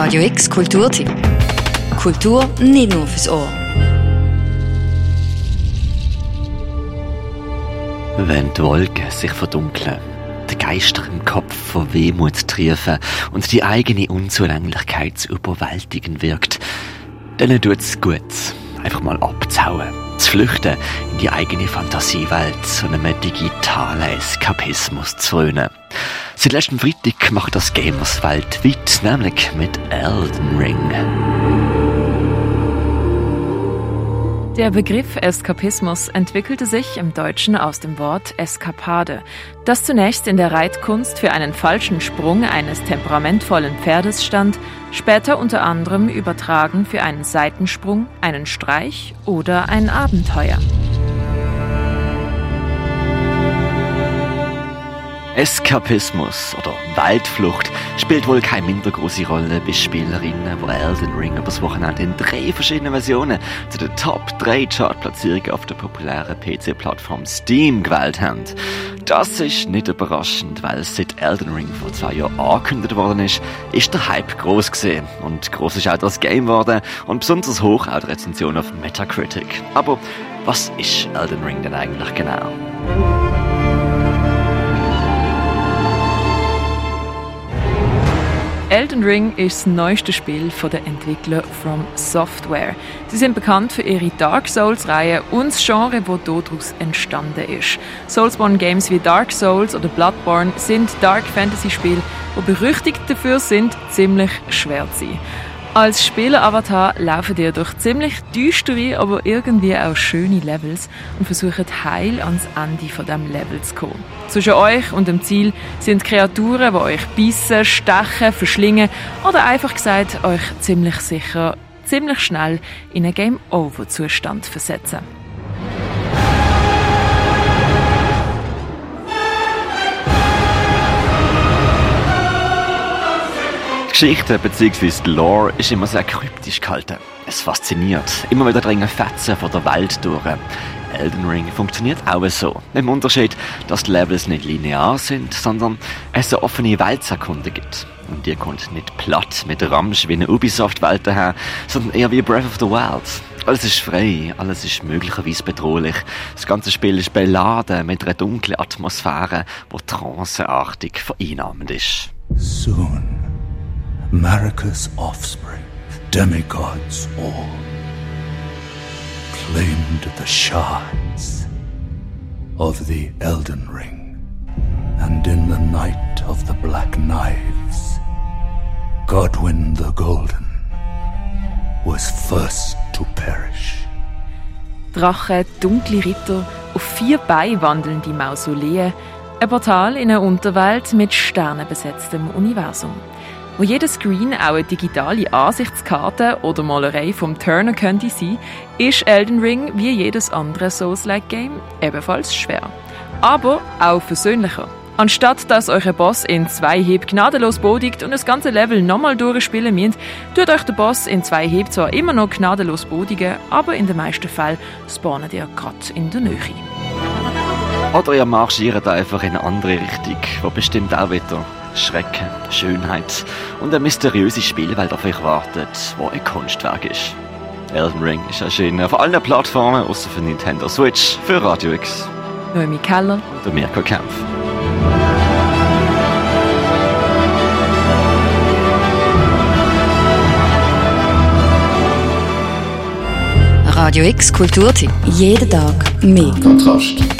Radio X Kulturtipp. Kultur nicht nur fürs Ohr. Wenn die Wolken sich verdunkeln, der Geister im Kopf vor Wehmut triefen und die eigene Unzulänglichkeit zu überwältigen wirkt, dann tut's gut, einfach mal abzuhauen, zu flüchten in die eigene Fantasiewelt und einem digitalen Eskapismus zu frönen. Seit letztem Freitag macht das Gamers weltweit, nämlich mit Elden Ring. Der Begriff Eskapismus entwickelte sich im Deutschen aus dem Wort Eskapade, das zunächst in der Reitkunst für einen falschen Sprung eines temperamentvollen Pferdes stand, später unter anderem übertragen für einen Seitensprung, einen Streich oder ein Abenteuer. Eskapismus oder Waldflucht spielt wohl keine minder große Rolle bei Spielerinnen, die Elden Ring übers Wochenende in drei verschiedenen Versionen zu den Top 3 Chartplatzierungen auf der populären PC-Plattform Steam gewählt haben. Das ist nicht überraschend, weil seit Elden Ring vor zwei Jahren angekündigt worden ist, ist der Hype groß gesehen und groß ist auch das Game geworden und besonders hoch auch die Rezension auf Metacritic. Aber was ist Elden Ring denn eigentlich genau? Elden Ring ist das neueste Spiel von den Entwicklern From Software. Sie sind bekannt für ihre Dark Souls-Reihe und das Genre, das daraus entstanden ist. Soulsborne Games wie Dark Souls oder Bloodborne sind Dark Fantasy-Spiele, die berüchtigt dafür sind, ziemlich schwer zu sein. Als Spieler-Avatar laufen ihr durch ziemlich düstere, aber irgendwie auch schöne Levels und versuchen heil ans Ende von dem Level zu kommen. Zwischen euch und dem Ziel sind Kreaturen, die euch beißen, stechen, verschlingen oder einfach gesagt euch ziemlich sicher, ziemlich schnell in einen Game-Over-Zustand versetzen. Geschichte bzw. Lore ist immer sehr kryptisch gehalten. Es fasziniert. Immer wieder dringen Fetzen von der Welt durch. Elden Ring funktioniert auch so. Im Unterschied, dass die Levels nicht linear sind, sondern es eine offene Weltserkunde gibt. Und die kommt nicht platt mit Ramsch wie eine Ubisoft-Welt daher, sondern eher wie Breath of the Wild. Alles ist frei, alles ist möglicherweise bedrohlich. Das ganze Spiel ist beladen mit einer dunklen Atmosphäre, die tranceartig vereinnahmend ist. Soon. Marika's offspring, demigods all, claimed the shards of the Elden Ring. And in the night of the Black Knives, Godwyn the Golden was first to perish. Drachen, dunkle Ritter, auf vier Beinen wandelnde Mausoleen, ein Portal in eine Unterwelt mit sternenbesetztem Universum. Wo jeder Screen auch eine digitale Ansichtskarte oder Malerei vom Turner könnte sein, ist Elden Ring wie jedes andere Souls-like-Game ebenfalls schwer. Aber auch versöhnlicher. Anstatt dass euer Boss in zwei Heb gnadenlos bodigt und das ganze Level nochmal durchspielen müsst, tut euch der Boss in zwei Heb zwar immer noch gnadenlos bodigen, aber in den meisten Fällen spawnet ihr gerade in der Nähe. Oder ihr marschiert einfach in eine andere Richtung, wo bestimmt auch wieder Schrecken, Schönheit und eine mysteriöse Spielwelt auf euch wartet, wo ein Kunstwerk ist. Elden Ring ist erschienen auf allen Plattformen außer für Nintendo Switch für Radio X. Noemi Keller und der Mirko Kempf. Radio X Kulturtipp. Jeden Tag mehr. Kontrast.